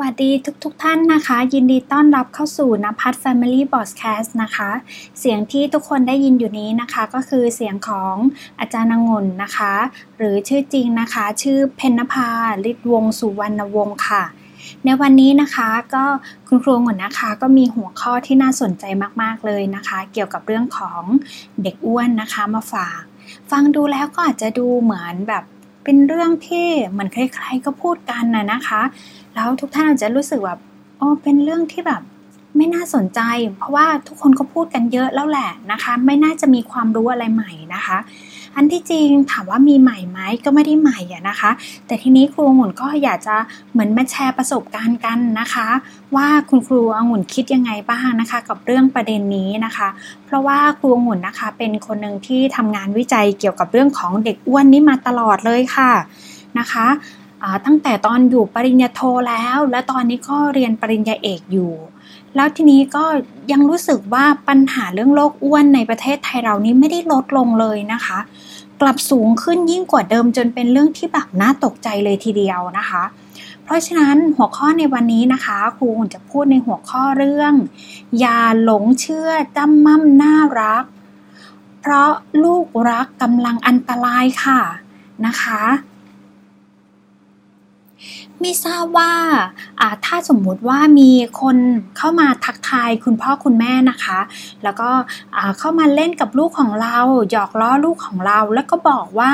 วัสดีทุกๆทท่านนะคะ ยินดีต้อนรับเข้าสู่นภัทร Family b o s แ c a s t นะคะ เสียงที่ทุกคนได้ยินอยู่นี้นะคะ ก็คือเสียงของอาจารย์นงนนะคะ หรือชื่อจริงนะคะ ชื่อเพนนภาฤทธิ์วงสุวรรณวงศ์ค่ะ ในวันนี้นะคะก็คุณครูหงุนนะคะก็มีหัวข้อที่น่าสนใจมากๆเลยนะคะ เกี่ยวกับเรื่องของเด็กอ้วนนะคะมาฝาก ฟังดูแล้วก็อาจจะดูเหมือนแบบเป็นเรื่องที่เหมือนใครๆก็พูดกันนะนะคะ แล้วทุกท่านอาจจะรู้สึกแบบอ๋อเป็นเรื่องที่แบบไม่น่าสนใจ เพราะว่าทุกคนก็พูดกันเยอะแล้วแหละนะคะ ไม่น่าจะมีความรู้อะไรใหม่นะคะ อันที่จริงถามว่ามีใหม่ไหมก็ไม่ได้ใหม่อะนะคะ แต่ทีนี้ครูองุ่นก็อยากจะเหมือนมาแชร์ประสบการณ์กันนะคะ ว่าคุณครูองุ่นคิดยังไงบ้างนะคะ กับเรื่องประเด็นนี้นะคะ เพราะว่าครูองุ่นนะคะ เป็นคนหนึ่งที่ทำงานวิจัยเกี่ยวกับเรื่องของเด็กอ้วนนี้มาตลอดเลยค่ะนะคะ ตั้งแต่ตอนอยู่ปริญญาโทแล้ว และตอนนี้ก็เรียนปริญญาเอกอยู่ แล้วทีนี้ก็ยังรู้สึกว่าปัญหาเรื่องโรคอ้วนในประเทศไทยเรานี้ไม่ได้ลดลงเลยนะคะ กลับสูงขึ้นยิ่งกว่าเดิมจนเป็นเรื่องที่แบบน่าตกใจเลยทีเดียวนะคะ เพราะฉะนั้นหัวข้อในวันนี้นะคะครูจะพูดในหัวข้อเรื่อง อย่าหลงเชื่อจำมั่มน่ารัก เพราะลูกรักกำลังอันตรายค่ะนะคะ ไม่ทราบว่าถ้าสมมุติว่ามีคนเข้ามาทักทายคุณพ่อคุณแม่นะคะ แล้วก็เข้ามาเล่นกับลูกของเราหยอกล้อลูกของเรา แล้วก็บอกว่า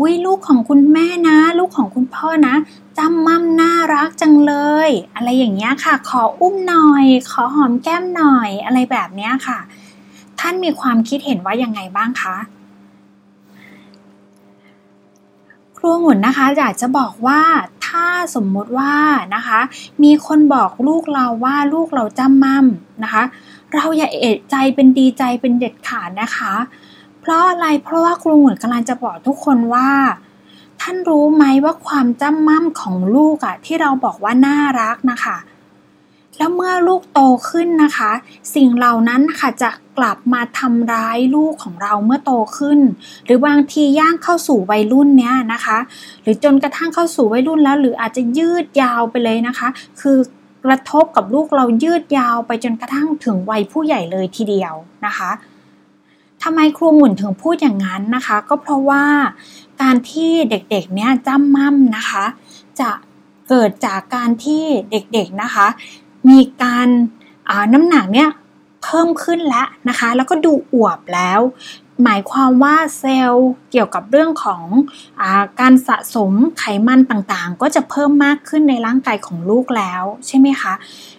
อุ้ยลูกของคุณแม่นะ ลูกของคุณพ่อนะจำมั่มน่ารักจังเลย อะไรอย่างเงี้ยค่ะ ขออุ้มหน่อย ขอหอมแก้มหน่อยอะไรแบบเนี้ยค่ะ ท่านมีความคิดเห็นว่ายังไงบ้างคะค รูหมุนนะคะอยากจะบอกว่าถ้าสมมุติว่านะคะ มีคนบอกลูกเราว่าลูกเราจำมั่มนะคะ เราอย่าเอะใจเป็นดีใจเป็นเด็ดขาดนะคะ เพราะอะไรเพราะว่าครูหมุนกำลังจะบอกทุกคนว่า ท่านรู้ไหมว่าความจำมั่มของลูกอะที่เราบอกว่าน่ารักนะคะ แล้วเมื่อลูกโตขึ้นนะคะ สิ่งเหล่านั้นค่ะจะกลับมาทำร้ายลูกของเราเมื่อโตขึ้น หรือบางทีย่างเข้าสู่วัยรุ่นเนี้ยนะคะ หรือจนกระทั่งเข้าสู่วัยรุ่นแล้ว หรืออาจจะยืดยาวไปเลยนะคะ คือกระทบกับลูกเรายืดยาวไปจนกระทั่งถึงวัยผู้ใหญ่เลยทีเดียวนะคะทำไมครูหมุนถึงพูดอย่างนั้นนะคะ ก็เพราะว่าการที่เด็กๆ เนี้ยจ้ำมั่มนะคะ จะเกิดจากการที่เด็กๆนะคะ มีการน้ำหนักเนี่ยเพิ่มขึ้นแล้วนะคะ แล้วก็ดูอวบแล้ว หมายความว่าเซลล์เกี่ยวกับเรื่องของอการสะสมไขมันต่างๆ ก็จะเพิ่มมากขึ้นในร่างกายของลูกแล้วใช่ไหมคะ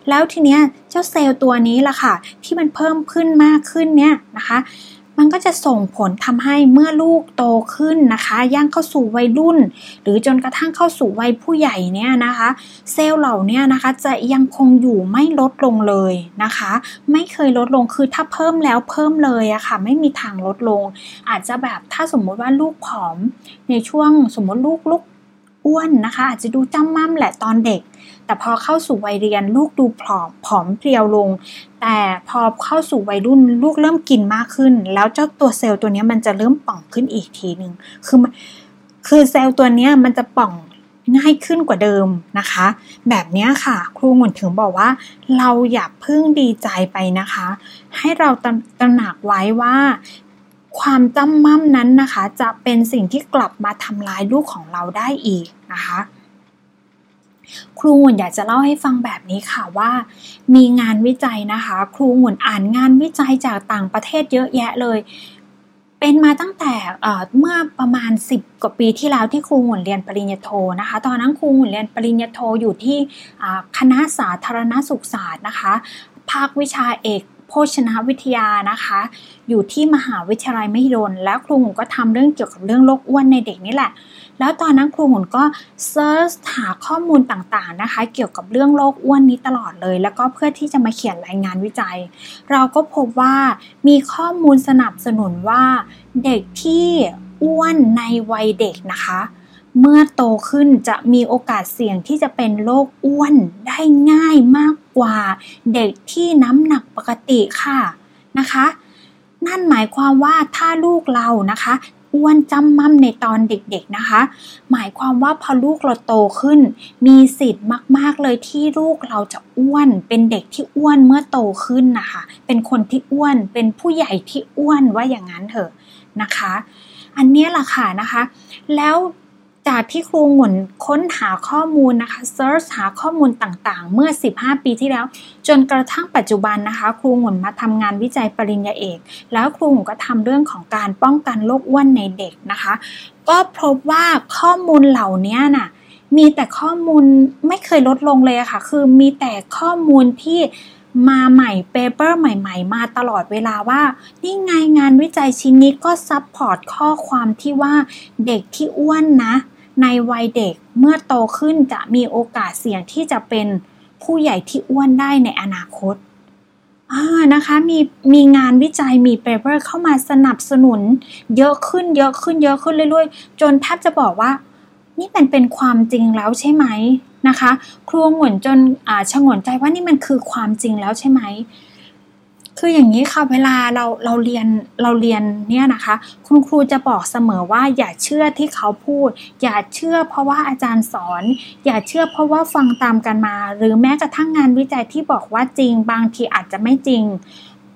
แล้วทีเนี้ยเจ้าเซลล์ตัวนี้ล่ะค่ะ ที่มันเพิ่มขึ้นมากขึ้นเนี่ยนะคะ มันก็จะส่งผลทำให้เมื่อลูกโตขึ้นนะคะ ย่างเข้าสู่วัยรุ่น หรือจนกระทั่งเข้าสู่วัยผู้ใหญ่เนี่ยนะคะ เซลล์เหล่านี้นะคะจะยังคงอยู่ไม่ลดลงเลยนะคะ ไม่เคยลดลงคือถ้าเพิ่มแล้วเพิ่มเลยอะคะ่ะ ไม่มีทางลดลง อาจจะแบบถ้าสมมุติว่าลูกผอม ในช่วงสมมติลูกลูกอ้วนนะคะ อาจจะดูจ้ำม่ำแหละตอนเด็ก แต่พอเข้าสู่วัยเรียนลูกดูผอมผอมเพรียวลง แต่พอเข้าสู่วัยรุ่นลูกเริ่มกินมากขึ้น แล้วเจ้าตัวเซลล์ตัวนี้มันจะเริ่มป่องขึ้นอีกทีหนึ่งคือคือเซลล์ตัวนี้มันจะป่องง่ายขึ้นกว่าเดิมนะคะ แบบนี้ค่ะ ครูหมุนถึงบอกว่า เราอย่าพึ่งดีใจไปนะคะ ให้เราตระหนักไว้ว่า ความจำมั่มนั้นนะคะ จะเป็นสิ่งที่กลับมาทำลายลูกของเราได้อีกนะคะ ครูหุ่นอยากจะเล่าให้ฟังแบบนี้ค่ะว่า มีงานวิจัยนะคะ ครูหุ่นอ่านงานวิจัยจากต่างประเทศเยอะแยะเลย เป็นมาตั้งแต่เมื่อประมาณ 10 กว่าปีที่แล้วที่ครูหุ่นเรียนปริญญาโทนะคะ ตอนนั้นครูหุ่นเรียนปริญญาโทอยู่ที่คณะสาธารณสุขศาสตร์นะคะ ภาควิชาเอก ชนาวิทยานะคะ อยู่ที่มหาวิทยาลัยมหิดล แล้วครูหมุนก็ทำเรื่องเกี่ยวกับเรื่องโรคอ้วนในเด็กนี่แหละ แล้วตอนนั้นครูหมุนก็เซิร์ชหาข้อมูลต่างๆนะคะ เกี่ยวกับเรื่องโรคอ้วนนี้ตลอดเลย แล้วก็เพื่อที่จะมาเขียนรายงานวิจัย เราก็พบว่ามีข้อมูลสนับสนุนว่าเด็กที่อ้วนในวัยเด็กนะคะ เมื่อโตขึ้นจะมีโอกาสเสี่ยงที่จะเป็นโรคอ้วนได้ง่ายมากกว่า เด็กที่น้ำหนักปกติค่ะนะคะ นั่นหมายความว่าถ้าลูกเรานะคะอ้วนจำมั่มในตอนเด็กๆนะคะ หมายความว่าพอลูกเราโตขึ้น มีสิทธิ์มากๆเลยที่ลูกเราจะอ้วน เป็นเด็กที่อ้วนเมื่อโตขึ้นนะคะ เป็นคนที่อ้วน เป็นผู้ใหญ่ที่อ้วนว่าอย่างนั้นเถอะนะคะ อันนี้แหละค่ะนะคะ แล้ว จากที่ครูหมุนค้นหาข้อมูลนะคะเซิร์ชหาข้อมูลต่างๆ เมื่อ 15 ปีที่แล้ว จนกระทั่งปัจจุบันนะคะ ครูหมุนมาทำงานวิจัยปริญญาเอก แล้วครูหมุนก็ทำเรื่องของการป้องกันโรคอ้วนในเด็กนะคะ ก็พบว่าข้อมูลเหล่านี้น่ะมีแต่ข้อมูลไม่เคยลดลงเลยค่ะ คือมีแต่ข้อมูลที่มาใหม่ paper ใหม่ ๆ มาตลอดเวลาว่า นี่ไงงานวิจัยชิ้นนี้ก็ support ข้อความที่ว่าเด็กที่อ้วนนะ ในวัยเด็กเมื่อโตขึ้นจะมีโอกาสเสี่ยงที่จะเป็นผู้ใหญ่ที่อ้วนได้ในอนาคตนะคะมีมีงานวิจัยมี paper เข้ามาสนับสนุน เยอะขึ้นเยอะขึ้นเยอะขึ้นเรื่อยๆ จนแทบจะบอกว่า นี่มันเป็นความจริงแล้วใช่ไหมนะคะ ครูหงวนจนอ่าชงนใจว่านี่มันคือความจริงแล้วใช่ไหม คืออย่างนี้ค่ะเวลาเราเราเรียนเราเรียนเนี่ยนะคะ คุณครูจะบอกเสมอว่าอย่าเชื่อที่เขาพูด อย่าเชื่อเพราะว่าอาจารย์สอน อย่าเชื่อเพราะว่าฟังตามกันมา หรือแม้กระทั่งงานวิจัยที่บอกว่าจริง บางทีอาจจะไม่จริง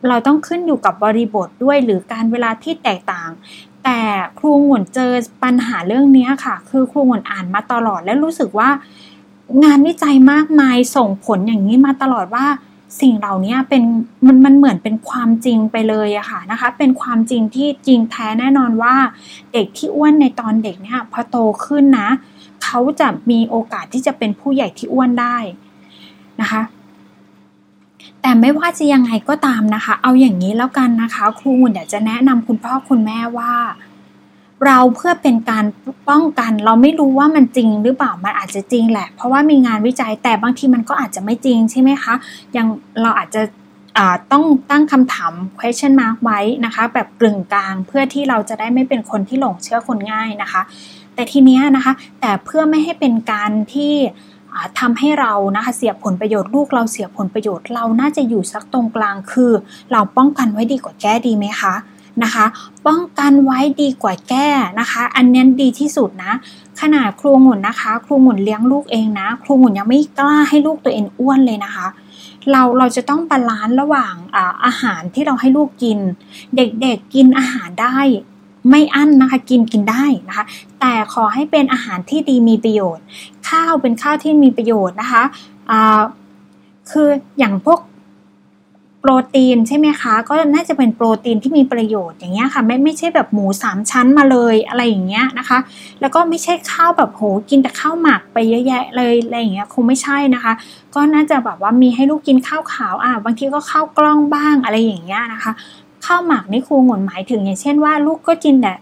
เราต้องขึ้นอยู่กับบริบทด้วยหรือการเวลาที่แตกต่าง แต่ครูหงวนเจอปัญหาเรื่องนี้ค่ะ คือครูหงวนอ่านมาตลอดและรู้สึกว่างานวิจัยมากมายส่งผลอย่างนี้มาตลอดว่า สิ่งเหล่านี้เป็นมันมันเหมือนเป็นความจริงไปเลยอะค่ะนะคะ เป็นความจริงที่จริงแท้แน่นอนว่า เด็กที่อ้วนในตอนเด็กเนี่ยพอโตขึ้นนะ เขาจะมีโอกาสที่จะเป็นผู้ใหญ่ที่อ้วนได้นะคะ แต่ไม่ว่าจะยังไงก็ตามนะคะ เอาอย่างนี้แล้วกันนะคะ ครูเดี๋ยวจะแนะนำคุณพ่อคุณแม่ว่า เราเพื่อเป็นการป้องกัน เราไม่รู้ว่ามันจริงหรือเปล่ามันอาจจะจริงแหละ เพราะว่ามีงานวิจัยแต่บางทีมันก็อาจจะไม่จริงใช่ไหมคะยังเราอาจจะต้องตั้งคำถาม question mark ไว้นะคะ แบบกลึงกลางเพื่อที่เราจะได้ไม่เป็นคนที่หลงเชื่อคนง่ายนะคะ แต่ทีนี้นะคะแต่เพื่อไม่ให้เป็นการที่ทำให้เรานะคะเสียผลประโยชน์ลูกเราเสียผลประโยชน์เราน่าจะอยู่สักตรงกลางคือ เราป้องกันไว้ดีกว่าแก้ดีไหมคะ นะคะ ป้องกันไว้ดีกว่าแก้นะคะ อันนี้ดีที่สุดนะ ขนาดครูหมุนนะคะ ครูหมุนเลี้ยงลูกเองนะ ครูหมุนยังไม่กล้าให้ลูกตัวเองอ้วนเลยนะคะ เราเราจะต้องบาลานซ์ระหว่างอาอาหารที่เราให้ลูกกิน เด็กๆกินอาหารได้ไม่อั้นนะคะกินกินได้นะคะ แต่ขอให้เป็นอาหารที่ดีมีประโยชน์ ข้าวเป็นข้าวที่มีประโยชน์นะคะะคืออย่างพวก โปรตีนใช่ไหมคะ ก็น่าจะเป็นโปรตีนที่มีประโยชน์อย่างเงี้ยค่ะ ไม่ไม่ใช่แบบหมูสามชั้นมาเลยอะไรอย่างเงี้ยนะคะ แล้วก็ไม่ใช่ข้าวแบบโหกินแต่ข้าวหมักไปเยอะแยะเลยอะไรอย่างเงี้ยคงไม่ใช่นะคะ ก็น่าจะแบบว่ามีให้ลูกกินข้าวขาวอะบางทีก็ข้าวกล้องบ้างอะไรอย่างเงี้ยนะคะ ข้าวหมักนี่ครูหมุนหมายถึงอย่างเช่นว่าลูกก็กินแต่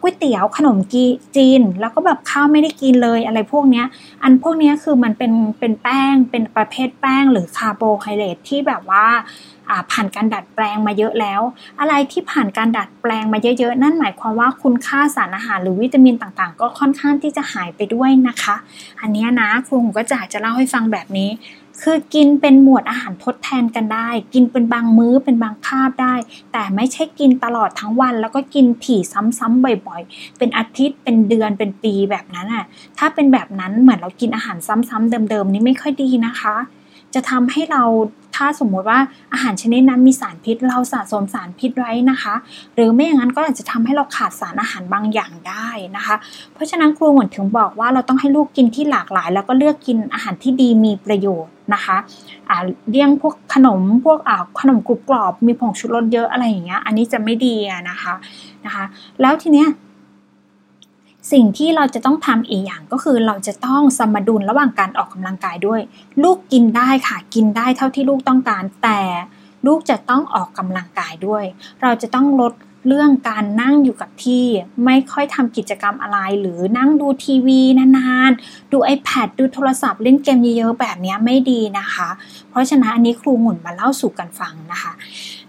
ก๋วยเตี๋ยวขนมกีจีน แล้วก็แบบข้าวไม่ได้กินเลยอะไรพวกเนี้ย อันพวกเนี้ยคือมันเป็นเป็นแป้งเป็นประเภทแป้งหรือคาร์โบไฮเดรตที่แบบว่าผ่านการดัดแปลงมาเยอะแล้ว อะไรที่ผ่านการดัดแปลงมาเยอะๆ นั่นหมายความว่าคุณค่าสารอาหารหรือวิตามินต่างๆ ก็ค่อนข้างที่จะหายไปด้วยนะคะ อันนี้นะครูก็จะจะเล่าให้ฟังแบบนี้ คือกินเป็นหมวดอาหารทดแทนกันได้ กินเป็นบางมื้อเป็นบางคาบได้ แต่ไม่ใช่กินตลอดทั้งวัน แล้วก็กินถี่ซ้ำๆบ่อยๆ เป็นอาทิตย์เป็นเดือนเป็นปีแบบนั้นอะถ้าเป็นแบบนั้นเหมือนเรากินอาหารซ้ำๆเดิมๆนี่ไม่ค่อยดีนะคะ จะทำให้เราถ้าสมมติว่าอาหารชนิดนั้นมีสารพิษ เราสะสมสารพิษไว้นะคะ หรือไม่อย่างนั้นก็อาจจะทำให้เราขาดสารอาหารบางอย่างได้นะคะ เพราะฉะนั้นครูหมนถึงบอกว่าเราต้องให้ลูกกินที่หลากหลาย แล้วก็เลือกกินอาหารที่ดีมีประโยชน์นะคะอ่าเลี่ยงพวกขนมพวกอ่าขนมกรุบกรอบ มีผงชูรสเยอะอะไรอย่างเงี้ยอันนี้จะไม่ดีนะคะนะคะ แล้วทีเนี้ย สิ่งที่เราจะต้องทำอีกอย่างก็คือเราจะต้องสมดุลระหว่างการออกกำลังกายด้วย ลูกกินได้ค่ะ กินได้เท่าที่ลูกต้องการ แต่ลูกจะต้องออกกำลังกายด้วย เราจะต้องลดเรื่องการนั่งอยู่กับที่ไม่ค่อยทำกิจกรรมอะไร หรือนั่งดูทีวีนานๆ ดู iPad ดูโทรศัพท์เล่นเกมเยอะๆ แบบนี้ไม่ดีนะคะ เพราะฉะนั้นอันนี้ครูหมุนมาเล่าสู่กันฟังนะคะ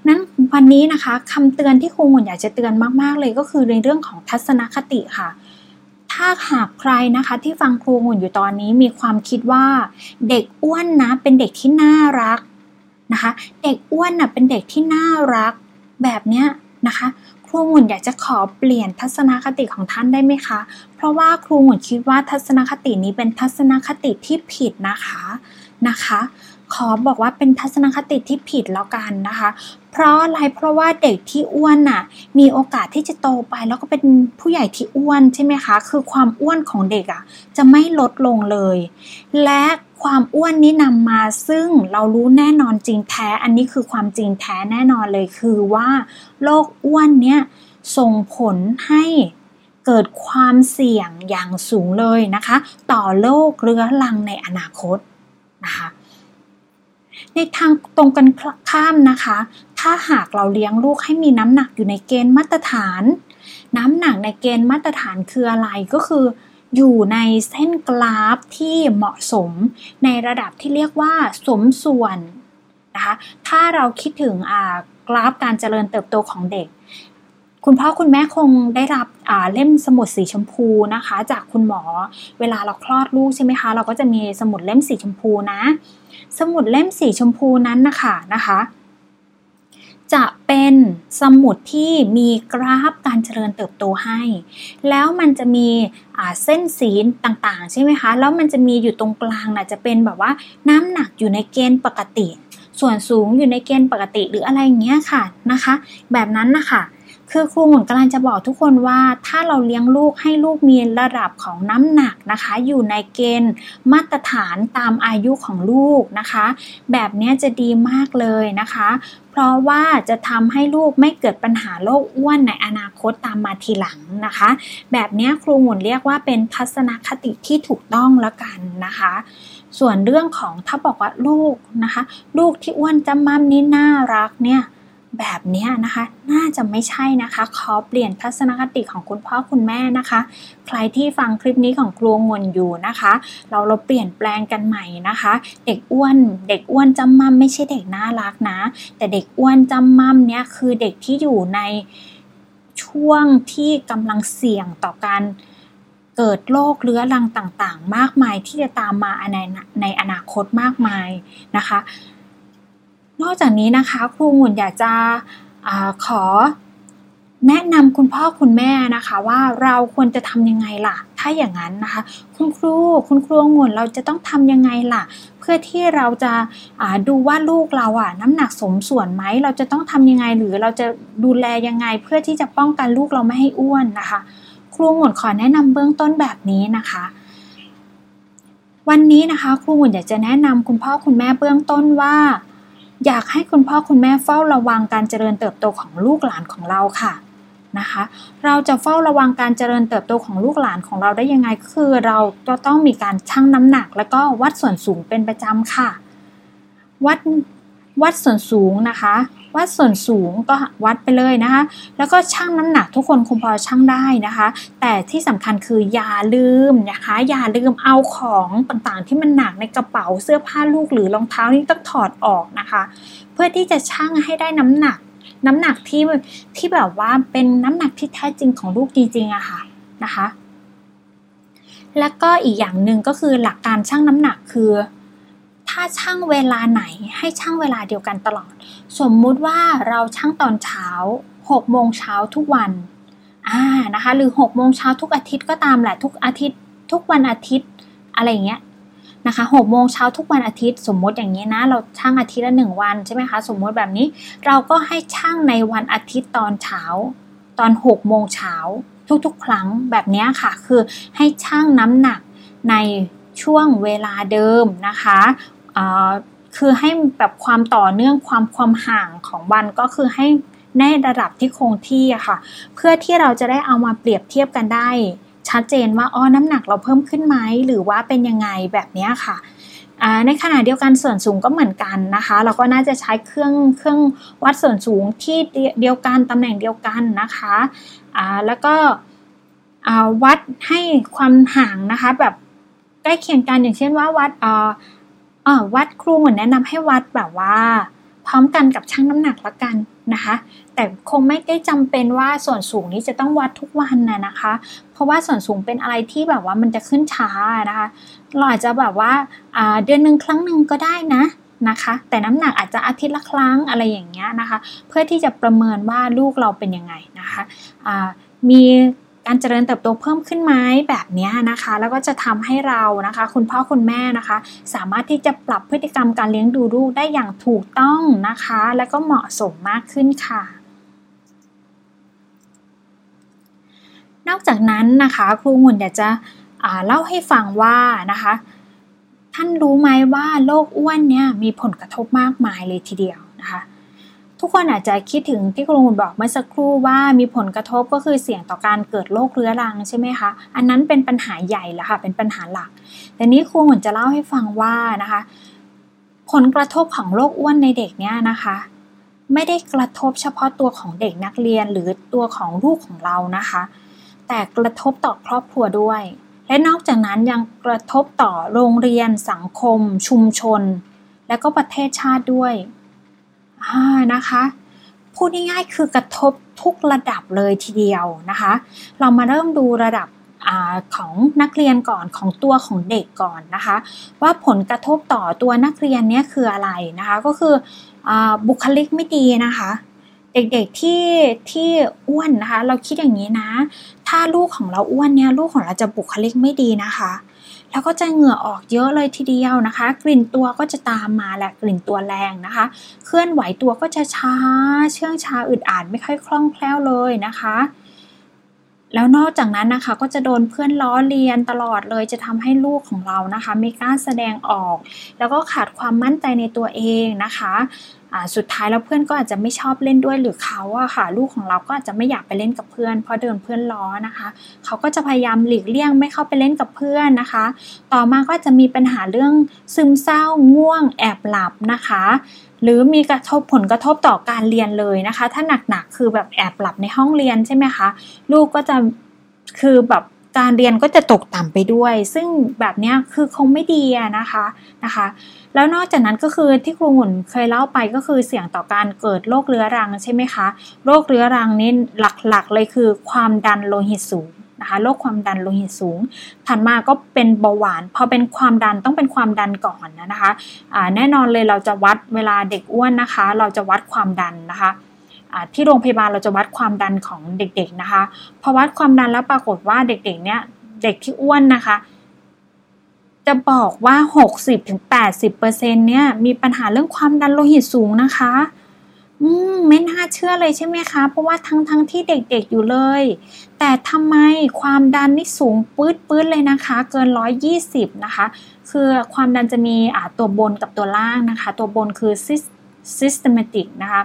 นั้นวันนี้นะคะคำเตือนที่ครูหมุนอยากจะเตือนมากๆเลยก็คือในเรื่องของทัศนคติค่ะ ถ้าหากใครนะคะที่ฟังครูหุ่นอยู่ตอนนี้มีความคิดว่าเด็กอ้วนนะเป็นเด็กที่น่ารักนะคะ เด็กอ้วนนะเป็นเด็กที่น่ารักแบบเนี้ยนะคะครูหมุนอยากจะขอเปลี่ยนทัศนคติของท่านได้ไหมคะ เพราะว่าครูหมุนคิดว่าทัศนคตินี้เป็นทัศนคติที่ผิดนะคะนะคะ ขอบอกว่าเป็นทัศนคติที่ผิดแล้วกันนะคะ เพราะอะไรเพราะว่าเด็กที่อ้วนน่ะมีโอกาสที่จะโตไปแล้วก็เป็นผู้ใหญ่ที่อ้วนใช่ไหมคะคือความอ้วนของเด็กอะจะไม่ลดลงเลย และความอ้วนนี้นำมาซึ่งเรารู้แน่นอนจริงแท้ อันนี้คือความจริงแท้แน่นอนเลยคือว่าโรคอ้วนเนี้ยส่งผลให้เกิดความเสี่ยงอย่างสูงเลยนะคะ ต่อโรคเรื้อรังในอนาคตนะคะ ในทางตรงกันข้ามนะคะ ถ้าหากเราเลี้ยงลูกให้มีน้ำหนักอยู่ในเกณฑ์มาตรฐาน น้ำหนักในเกณฑ์มาตรฐานคืออะไรก็คือ อยู่ในเส้นกราฟที่เหมาะสม ในระดับที่เรียกว่าสมส่วนนะคะถ้าเราคิดถึงกราฟการเจริญเติบโตของเด็ก คุณพ่อคุณแม่คงได้รับเล่มสมุดสีชมพูนะคะ จากคุณหมอ เวลาเราคลอดลูกใช่ไหมคะ เราก็จะมีสมุดเล่มสีชมพูนะ สมุดเล่มสีชมพูนั้นนะคะนะคะ จะเป็นสมุดที่มีกราฟการเจริญเติบโตให้ แล้วมันจะมีเส้นสีต่างๆ ใช่ไหมคะ แล้วมันจะมีอยู่ตรงกลางนะจะเป็นแบบว่าน้ำหนักอยู่ในเกณฑ์ปกติ ส่วนสูงอยู่ในเกณฑ์ปกติหรืออะไรเงี้ยค่ะนะคะ แบบนั้นนะคะ คือครูหมุนกำลังจะบอกทุกคนว่าถ้าเราเลี้ยงลูกให้ลูกมีระดับของน้ำหนักนะคะ อยู่ในเกณฑ์มาตรฐานตามอายุของลูกนะคะ แบบนี้จะดีมากเลยนะคะ เพราะว่าจะทำให้ลูกไม่เกิดปัญหาโรคอ้วนในอนาคตตามมาทีหลังนะคะ แบบนี้ครูหมุนเรียกว่าเป็นทัศนคติที่ถูกต้องแล้วกันนะคะส่วนเรื่องของถ้าบอกว่าลูกนะคะ ลูกที่อ้วนจำมั่มนี่น่ารักเนี่ย แบบนี้นะคะ น่าจะไม่ใช่นะคะ ขอเปลี่ยนทัศนคติของคุณพ่อคุณแม่นะคะ ใครที่ฟังคลิปนี้ของครูงนอยู่นะคะ เราเราเปลี่ยนแปลงกันใหม่นะคะ เด็กอ้วน เด็กอ้วนจำมั่มไม่ใช่เด็กน่ารักนะ แต่เด็กอ้วนจำมั่มเนี่ยคือเด็กที่อยู่ในช่วงที่กำลังเสี่ยงต่อการเกิดโรคเรื้อรังต่างๆ มากมายที่จะตามมาในในอนาคตมากมายนะคะ นอกจากนี้นะคะครูหมุนอยากจะอขอแนะนำคุณพ่อคุณแม่นะคะว่าเราควรจะทำยังไงล่ะ ถ้าอย่างนั้นนะคะ คุณครูคุณครูงุ่นเราจะต้องทำยังไงล่ะ เพื่อที่เราจะดูว่าลูกเราอะน้ำหนักสมส่วนไหมเราจะต้องทำยังไงหรือเราจะดูแลยังไง เพื่อที่จะป้องกันลูกเราไม่ให้อ้วนนะคะ ครูหมุนขอแนะนำเบื้องต้นแบบนี้นะคะ วันนี้นะคะ ครูหมุนอยากจะแนะนำคุณพ่อคุณแม่เบื้องต้นว่า อยากให้คุณพ่อคุณแม่เฝ้าระวังการเจริญเติบโตของลูกหลานของเราค่ะนะคะ เราจะเฝ้าระวังการเจริญเติบโตของลูกหลานของเราได้ยังไง คือเราจะต้องมีการชั่งน้ำหนัก แล้วก็วัดส่วนสูงเป็นประจำค่ะ วัด วัดส่วนสูงนะคะ วัดส่วนสูงก็วัดไปเลยนะคะ แล้วก็ชั่งน้ำหนักทุกคนคงพอชั่งได้นะคะ แต่ที่สำคัญคืออย่าลืมนะคะ อย่าลืมเอาของต่างๆ ที่มันหนักในกระเป๋าเสื้อผ้าลูกหรือรองเท้านี่ต้องถอดออกนะคะ เพื่อที่จะชั่งให้ได้น้ำหนัก น้ำหนักที่ที่แบบว่าเป็นน้ำหนักที่แท้จริงของลูกจริงๆอะค่ะนะคะ แล้วก็อีกอย่างหนึ่งก็คือหลักการชั่งน้ำหนักคือ ช่างเวลาไหนให้ช่างเวลาเดียวกันตลอด สมมุติว่าเราช่างตอนเช้า6โมงเช้าทุกวันอ่านะคะ หรือ6โมงเช้าทุกอาทิตย์ก็ตามแหละทุกอาทิตย์ ทุกวันอาทิตย์อะไรอย่างเงี้ยนะคะหกโมงเช้าทุกวันอาทิตย์ สมมติอย่างนี้นะ เราช่างอาทิตย์ละหนึ่งวันใช่ไหมคะ สมมติแบบนี้ เราก็ให้ช่างในวันอาทิตย์ตอนเช้า ตอนหกโมงเช้าทุกๆ ครั้งแบบนี้ค่ะ คือให้ช่างน้ำหนักในช่วงเวลาเดิมนะคะ คือให้แบบความต่อเนื่องความความห่างของวันก็คือให้ในระดับที่คงที่อะค่ะ เพื่อที่เราจะได้เอามาเปรียบเทียบกันได้ ชัดเจนว่าอ๋อน้ำหนักเราเพิ่มขึ้นไหมหรือว่าเป็นยังไงแบบนี้ค่ะในขณะเดียวกันส่วนสูงก็เหมือนกันนะคะ เราก็น่าจะใช้เครื่องเครื่องวัดส่วนสูงที่เดียวกันตำแหน่งเดียวกันนะคะแล้วก็วัดให้ความห่างนะคะแบบใกล้เคียงกันอย่างเช่นว่าวัด ออวัดครูหมือนแนะนำให้วัดแบบว่า พร้อมกันกับชั่งน้ำหนักละกันนะคะ แต่คงไม่ได้จำเป็นว่าส่วนสูงนี้จะต้องวัดทุกวันนะนะคะ เพราะว่าส่วนสูงเป็นอะไรที่แบบว่ามันจะขึ้นช้านะคะเราอาจจะแบบว่าเดือนหนึ่งครั้งหนึ่งก็ได้นะนะคะ แต่น้ำหนักอาจจะอาทิตย์ละครั้งอะไรอย่างเงี้ยนะคะ เพื่อที่จะประเมินว่าลูกเราเป็นยังไงนะคะมี การเจริญเติบโตเพิ่มขึ้นไหมแบบนี้นะคะ แล้วก็จะทำให้เรานะคะ คุณพ่อคุณแม่นะคะ สามารถที่จะปรับพฤติกรรมการเลี้ยงดูลูกได้อย่างถูกต้องนะคะ และก็เหมาะสมมากขึ้นค่ะนอกจากนั้นนะคะครูหุ่นอยากจะเล่าให้ฟังว่านะคะ ท่านรู้ไหมว่าโรคอ้วนเนี่ยมีผลกระทบมากมายเลยทีเดียวนะคะ ทุกคนอาจจะคิดถึงที่ครูบอกเมื่อสักครู่ว่ามีผลกระทบก็คือเสี่ยงต่อการเกิดโรคเรื้อรังใช่ไหมคะ อันนั้นเป็นปัญหาใหญ่แล้วค่ะ เป็นปัญหาหลัก แต่นี้ครูหนจะเล่าให้ฟังว่านะคะ ผลกระทบของโรคอ้วนในเด็กเนี่ยนะคะ ไม่ได้กระทบเฉพาะตัวของเด็กนักเรียนหรือตัวของลูกของเรานะคะ แต่กระทบต่อครอบครัวด้วย และนอกจากนั้นยังกระทบต่อโรงเรียนสังคม ชุมชน และก็ประเทศชาติด้วย นะคะ พูดง่ายๆคือกระทบทุกระดับเลยทีเดียวนะคะ เรามาเริ่มดูระดับอของนักเรียนก่อนของตัวของเด็กก่อนนะคะ ว่าผลกระทบต่อตัวนักเรียนเนี่ยคืออะไรนะคะ ก็คืออบุคลิกไม่ดีนะคะ เด็กๆที่ที่อ้วนนะคะ เราคิดอย่างนี้นะ ถ้าลูกของเราอ้วนเนี่ยลูกของเราจะบุคลิกไม่ดีนะคะ แล้วก็จะเหงื่อออกเยอะเลยทีเดียวนะคะ กลิ่นตัวก็จะตามมาแหละกลิ่นตัวแรงนะคะ เคลื่อนไหวตัวก็จะช้า เชื่องช้าอึดอัดไม่ค่อยคล่องแคล่วเลยนะคะแล้วนอกจากนั้นนะคะก็จะโดนเพื่อนล้อเลียนตลอดเลยจะทำให้ลูกของเรานะคะ ไม่กล้าแสดงออก แล้วก็ขาดความมั่นใจในตัวเองนะคะ สุดท้ายแล้วเพื่อนก็อาจจะไม่ชอบเล่นด้วยหรือเขาอะค่ะ ลูกของเราก็อาจจะไม่อยากไปเล่นกับเพื่อน เพราะเดินเพื่อนล้อนะคะ เขาก็จะพยายามหลีกเลี่ยงไม่เข้าไปเล่นกับเพื่อนนะคะ ต่อมาก็จะมีปัญหาเรื่องซึมเศร้าง่วงแอบหลับนะคะ หรือมีกระทบผลกระทบต่อการเรียนเลยนะคะ ถ้าหนักๆคือแบบแอบหลับในห้องเรียนใช่ไหมคะลูกก็จะคือแบบ การเรียนก็จะตกต่ำไปด้วย ซึ่งแบบนี้คือคงไม่ดีนะคะนะคะ แล้วนอกจากนั้นก็คือที่ครูหมุนเคยเล่าไปก็คือเสี่ยงต่อการเกิดโรคเรื้อรังใช่ไหมคะโรคเรื้อรังนี่หลักๆเลยคือความดันโลหิตสูงนะคะโรคความดันโลหิตสูง ถัดมาก็เป็นเบาหวาน พอเป็นความดันต้องเป็นความดันก่อนนะคะะแน่นอนเลยเราจะวัดเวลาเด็กอ้วนนะคะ เราจะวัดความดันนะคะ ที่โรงพยาบาลเราจะวัดความดันของเด็กๆนะคะ พอวัดความดันแล้วปรากฏว่าเด็กๆเนี่ยเด็กที่อ้วนนะคะ จะบอกว่า 60-80%เนี่ยมีปัญหาเรื่องความดันโลหิตสูงนะคะ อืมไม่น่าเชื่อเลยใช่ไหมคะ เพราะว่าทั้งทั้งที่เด็กๆอยู่เลย แต่ทำไมความดันนี่สูงปื๊ดปื๊ดเลยนะคะ เกิน 120 นะคะ คือความดันจะมีอ่าตัวบนกับตัวล่างนะคะ ตัวบนคือ systematic นะคะ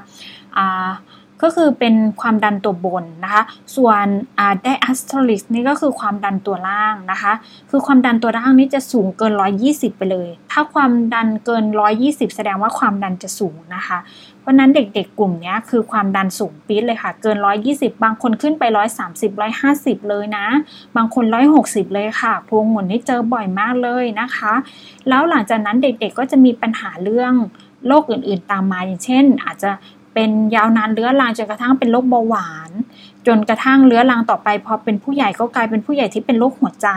อ่า ก็คือเป็นความดันตัวบนนะคะ ส่วนไดอะสโทลิกนี่ก็คือความดันตัวล่างนะคะ คือความดันตัวล่างนี่จะสูงเกิน 120 ไปเลย ถ้าความดันเกิน 120 แสดงว่าความดันจะสูงนะคะ เพราะนั้นเด็กๆกลุ่มนี้คือความดันสูงปี๊ดเลยค่ะ เกิน 120 บางคนขึ้นไป 130 150 เลยนะ บางคน 160 เลยค่ะพวงหมุนนี่เจอบ่อยมากเลยนะคะ แล้วหลังจากนั้นเด็กๆก็จะมีปัญหาเรื่องโรคอื่นๆตามมาอย่างเช่น อาจจะ เป็นยาวนานเรื้อรังจนกระทั่งเป็นโรคเบาหวาน จนกระทั่งเรื้อรังต่อไปพอเป็นผู้ใหญ่ก็กลายเป็นผู้ใหญ่ที่เป็นโรคหัวใจ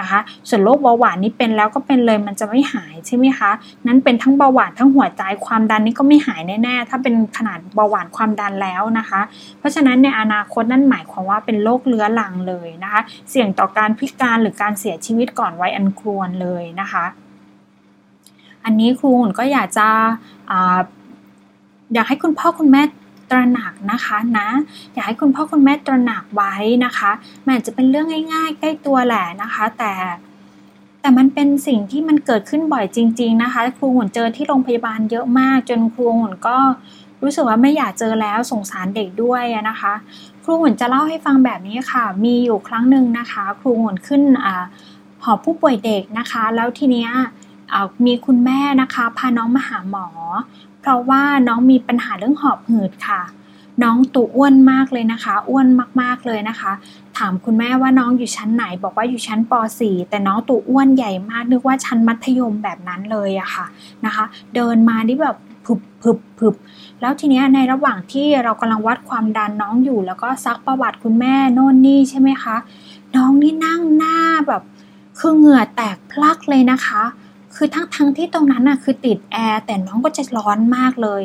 นะคะ ส่วนโรคเบาหวานนี่เป็นแล้วก็เป็นเลยมันจะไม่หายใช่ไหมคะ นั้นเป็นทั้งเบาหวานทั้งหัวใจความดันนี่ก็ไม่หายแน่ๆถ้าเป็นขนาดเบาหวานความดันแล้วนะคะ เพราะฉะนั้นในอนาคตนั่นหมายความว่าเป็นโรคเรื้อรังเลยนะคะ เสี่ยงต่อการพิการหรือการเสียชีวิตก่อนวัยอันควรเลยนะคะ อันนี้ครูหุ่นก็อยากจะ อยากให้คุณพ่อคุณแม่ตระหนักนะคะนะ อยากให้คุณพ่อคุณแม่ตระหนักไว้นะคะมันอาจจะเป็นเรื่องง่าย ๆ ใกล้ตัวแหละนะคะ แต่ แต่มันเป็นสิ่งที่มันเกิดขึ้นบ่อยจริง ๆนะคะ ครูหุ่นเจอที่โรงพยาบาลเยอะมาก จนครูหุ่นก็รู้สึกว่าไม่อยากเจอแล้วสงสารเด็กด้วยนะคะ ครูหุ่นจะเล่าให้ฟังแบบนี้ค่ะ มีอยู่ครั้งหนึ่งนะคะ ครูหุ่นขึ้นอหอผู้ป่วยเด็กนะคะ แล้วทีเนี้ยมีคุณแม่นะคะ พาน้องมาหาหมอ เพราะว่าน้องมีปัญหาเรื่องหอบหืดค่ะ น้องตัวอ้วนมากเลยนะคะ อ้วนมากๆเลยนะคะ ถามคุณแม่ว่าน้องอยู่ชั้นไหน บอกว่าอยู่ชั้นป .4 แต่น้องตัวอ้วนใหญ่มากนึกว่าชั้นมัธยมแบบนั้นเลยอะค่ะนะคะ เดินมาที่แบบผึบผึบผึบแล้วทีนี้ในระหว่างที่เรากำลังวัดความดันน้องอยู่ แล้วก็ซักประวัติคุณแม่โน่นนี่ใช่ไหมคะ น้องนี่นั่งหน้าแบบคือเหงื่อแตกพลักเลยนะคะ คือทั้งทั้งที่ตรงนั้นน่ะคือติดแอร์แต่น้องก็จะร้อนมากเลย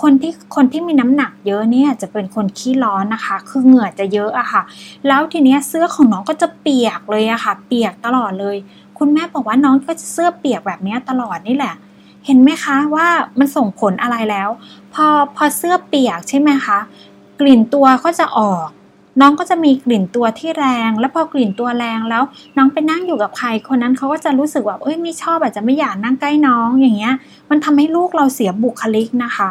คนที่คนที่มีน้ำหนักเยอะเนี่ยจะเป็นคนขี้ร้อนนะคะ คือเหงื่อจะเยอะอะค่ะ แล้วทีเนี้ยเสื้อของน้องก็จะเปียกเลยอะค่ะ เปียกตลอดเลย คุณแม่บอกว่าน้องก็จะเสื้อเปียกแบบนี้ตลอดนี่แหละ เห็นไหมคะว่ามันส่งผลอะไรแล้ว พอพอเสื้อเปียกใช่ไหมคะ กลิ่นตัวก็จะออก น้องก็จะมีกลิ่นตัวที่แรง แล้วพอกลิ่นตัวแรงแล้ว น้องไปนั่งอยู่กับใครคนนั้นเขาก็จะรู้สึกว่าเอ้ยไม่ชอบอาจจะไม่อยากนั่งใกล้น้องอย่างเงี้ย มันทำให้ลูกเราเสียบุคลิกนะคะ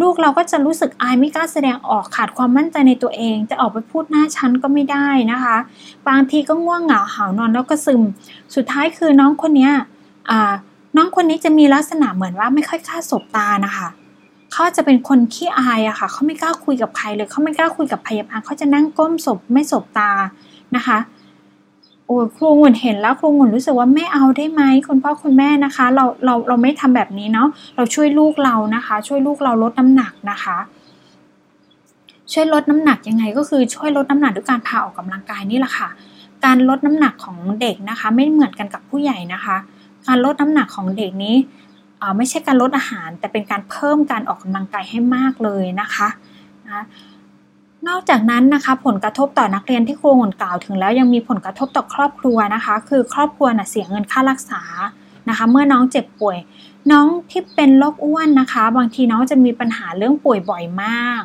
ลูกเราก็จะรู้สึกอายไม่กล้าแสดงออกขาดความมั่นใจในตัวเอง จะออกไปพูดหน้าชั้นก็ไม่ได้นะคะ บางทีก็ง่วงเหงาหานอนแล้วก็ซึม สุดท้ายคือน้องคนนี้น้องคนนี้จะมีลักษณะเหมือนว่าไม่ค่อยกล้าสบตานะคะ เขาจะเป็นคนขี้อายอะค่ะเขาไม่กล้าคุยกับใครเลยเขาไม่กล้าคุยกับพยาบาลเขาจะนั่งก้มศพไม่ศพตานะคะโอ้ครูงุ่นเห็นแล้วครูงุ่นรู้สึกว่าไม่เอาได้ไหมคุณพ่อคุณแม่นะคะ เราเราเราไม่ทำแบบนี้เนาะเราช่วยลูกเรานะคะ ช่วยลูกเราลดน้ำหนักนะคะ ช่วยลดน้ำหนักยังไงก็คือช่วยลดน้ำหนักด้วยการพาออกกำลังกายนี่แหละค่ะ การลดน้ำหนักของเด็กนะคะ ไม่เหมือนกันกับผู้ใหญ่นะคะ การลดน้ำหนักของเด็กนี้ ไม่ใช่การลดอาหาร แต่เป็นการเพิ่มการออกกำลังกายให้มากเลยนะคะนะนอกจากนั้นนะคะผลกระทบต่อนักเรียนที่ครูหนกล่าวถึงแล้วยังมีผลกระทบต่อครอบครัวนะคะ คือครอบครัวนะ่ะเสียเงินค่ารักษานะคะ เมื่อน้องเจ็บป่วย น้องที่เป็นโรคอ้วนนะคะ บางทีน้องจะมีปัญหาเรื่องป่วยบ่อยมาก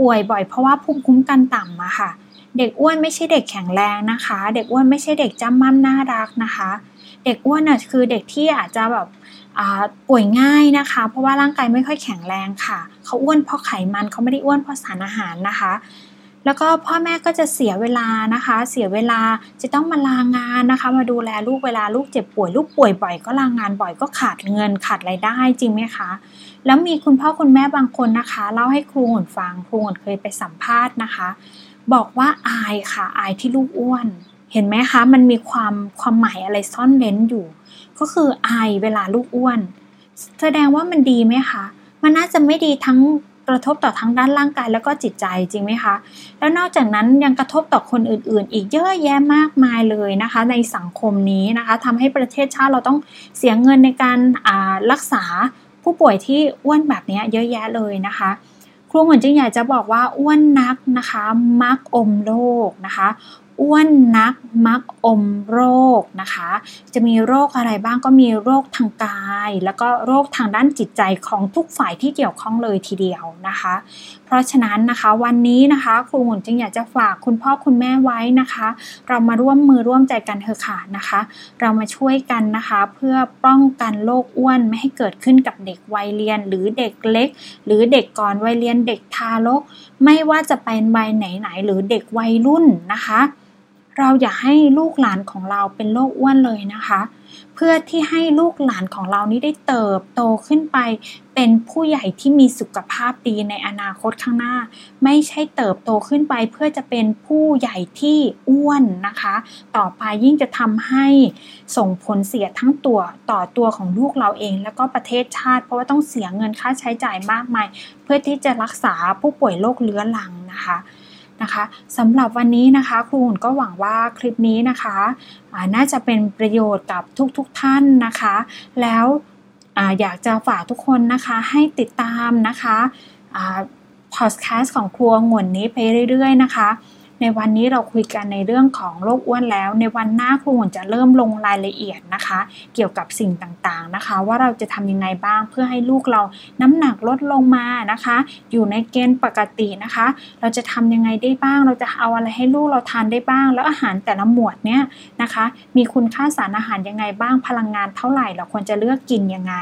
ป่วยบ่อยเพราะว่าภูมิคุ้มกันต่ำอะค่ะ เด็กอ้วนไม่ใช่เด็กแข็งแรงนะคะ เด็กอ้วนไม่ใช่เด็กจำมั่มน่ารักนะคะ เด็กอ้วนน่ะคือเด็กที่อาจจะแบบป่วยง่ายนะคะ เพราะว่าร่างกายไม่ค่อยแข็งแรงค่ะ เขาอ้วนเพราะไขมันเขาไม่ได้อ้วนเพราะสารอาหารนะคะ แล้วก็พ่อแม่ก็จะเสียเวลานะคะ เสียเวลาจะต้องมาลางานนะคะ มาดูแลลูกเวลาลูกเจ็บป่วยลูกป่วยบ่อยก็ลางานบ่อยก็ขาดเงินขาดรายได้จริงไหมคะแล้วมีคุณพ่อคุณแม่บางคนนะคะเล่าให้ครูหุ่นฟังครูหุ่นเคยไปสัมภาษณ์นะคะ บอกว่าอายค่ะอายที่ลูกอ้วน เห็นไหมคะ มันมีความความหมายอะไรซ่อนเร้นอยู่ ก็คือไอเวลาลูกอ้วน แสดงว่ามันดีไหมคะ มันน่าจะไม่ดีทั้งกระทบต่อทั้งด้านร่างกายแล้วก็จิตใจจริงไหมคะ แล้วนอกจากนั้นยังกระทบต่อคนอื่น ๆ อีกเยอะแยะมากมายเลยนะคะ ในสังคมนี้นะคะทำให้ประเทศชาติเราต้องเสียเงินในการรักษาผู้ป่วยที่อ้วนแบบนี้เยอะแยะเลยนะคะครูเหมือนจึงอยากจะบอกว่าอ้วนนักนะคะ มักอมโรคนะคะ อ้วนนักมักอมโรคนะคะ จะมีโรคอะไรบ้างก็มีโรคทางกาย แล้วก็โรคทางด้านจิตใจของทุกฝ่ายที่เกี่ยวข้องเลยทีเดียวนะคะ เพราะฉะนั้นนะคะวันนี้นะคะครูหุ่นจึงอยากจะฝากคุณพ่อคุณแม่ไว้นะคะ เรามาร่วมมือร่วมใจกันเถอะค่ะนะคะ เรามาช่วยกันนะคะ เพื่อป้องกันโรคอ้วนไม่ให้เกิดขึ้นกับเด็กวัยเรียน หรือเด็กเล็ก หรือเด็กก่อนวัยเรียนเด็กทารก ไม่ว่าจะเป็นวัยไหนๆหรือเด็กวัยรุ่นนะคะ เราอย่าให้ลูกหลานของเราเป็นโรคอ้วนเลยนะคะ เพื่อที่ให้ลูกหลานของเรานี้ได้เติบโตขึ้นไป เป็นผู้ใหญ่ที่มีสุขภาพดีในอนาคตข้างหน้า ไม่ใช่เติบโตขึ้นไป เพื่อจะเป็นผู้ใหญ่ที่อ้วนนะคะ ต่อไปยิ่งจะทำให้ส่งผลเสียทั้งตัวต่อตัวของลูกเราเอง แล้วก็ประเทศชาติ เพราะว่าต้องเสียเงินค่าใช้จ่ายมากมาย เพื่อที่จะรักษาผู้ป่วยโรคเรื้อรังนะคะ นะคะสำหรับวันนี้นะคะครูหุ่นก็หวังว่าคลิปนี้นะคะน่าจะเป็นประโยชน์กับทุกๆทท่านนะคะ แล้วออยากจะฝากทุกคนนะคะให้ติดตามนะคะพอดแคสต์ของครัวงวนนี้ไปเรื่อยๆนะคะ ในวันนี้เราคุยกันในเรื่องของโรคอ้วนแล้ว ในวันหน้าครูจะเริ่มลงรายละเอียดนะคะ เกี่ยวกับสิ่งต่างๆนะคะ ว่าเราจะทำยังไงบ้างเพื่อให้ลูกเราน้ำหนักลดลงมานะคะ อยู่ในเกณฑ์ปกตินะคะ เราจะทำยังไงได้บ้าง เราจะเอาอะไรให้ลูกเราทานได้บ้าง แล้วอาหารแต่ละหมวดเนี้ยนะคะ มีคุณค่าสารอาหารยังไงบ้างพลังงานเท่าไหร่เราควรจะเลือกกินยังไง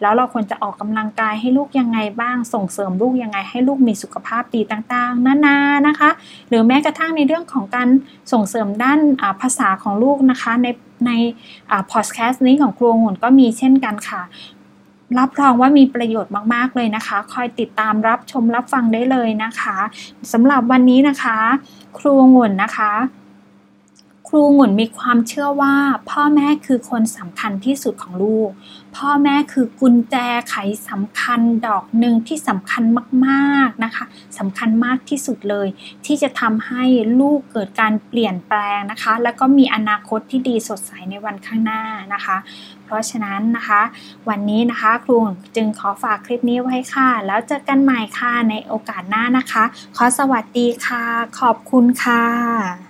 แล้วเราควรจะออกกำลังกายให้ลูกยังไงบ้าง ส่งเสริมลูกยังไงให้ลูกมีสุขภาพดีต่างๆนานานะคะ หรือแม้กระทั่งในเรื่องของการส่งเสริมด้านภาษาของลูกนะคะในในพอดแคสต์นี้ของครูงุ่นก็มีเช่นกันค่ะ รับรองว่ามีประโยชน์มาก ๆ เลยนะคะ คอยติดตามรับชมรับฟังได้เลยนะคะสำหรับวันนี้นะคะ ครูงุ่นนะคะ ครูหงุ่นมีความเชื่อว่า พ่อแม่คือคนสำคัญที่สุดของลูก พ่อแม่คือกุญแจไขสำคัญดอกหนึ่งที่สำคัญมากๆนะคะสำคัญมากที่สุดเลย ที่จะทำให้ลูกเกิดการเปลี่ยนแปลงนะคะ แล้วก็มีอนาคตที่ดีสดใสในวันข้างหน้านะคะ เพราะฉะนั้นนะคะ วันนี้นะคะครูจึงขอฝากคลิปนี้ไว้ค่ะ แล้วเจอกันใหม่ค่ะในโอกาสหน้านะคะ ขอสวัสดีค่ะ ขอบคุณค่ะ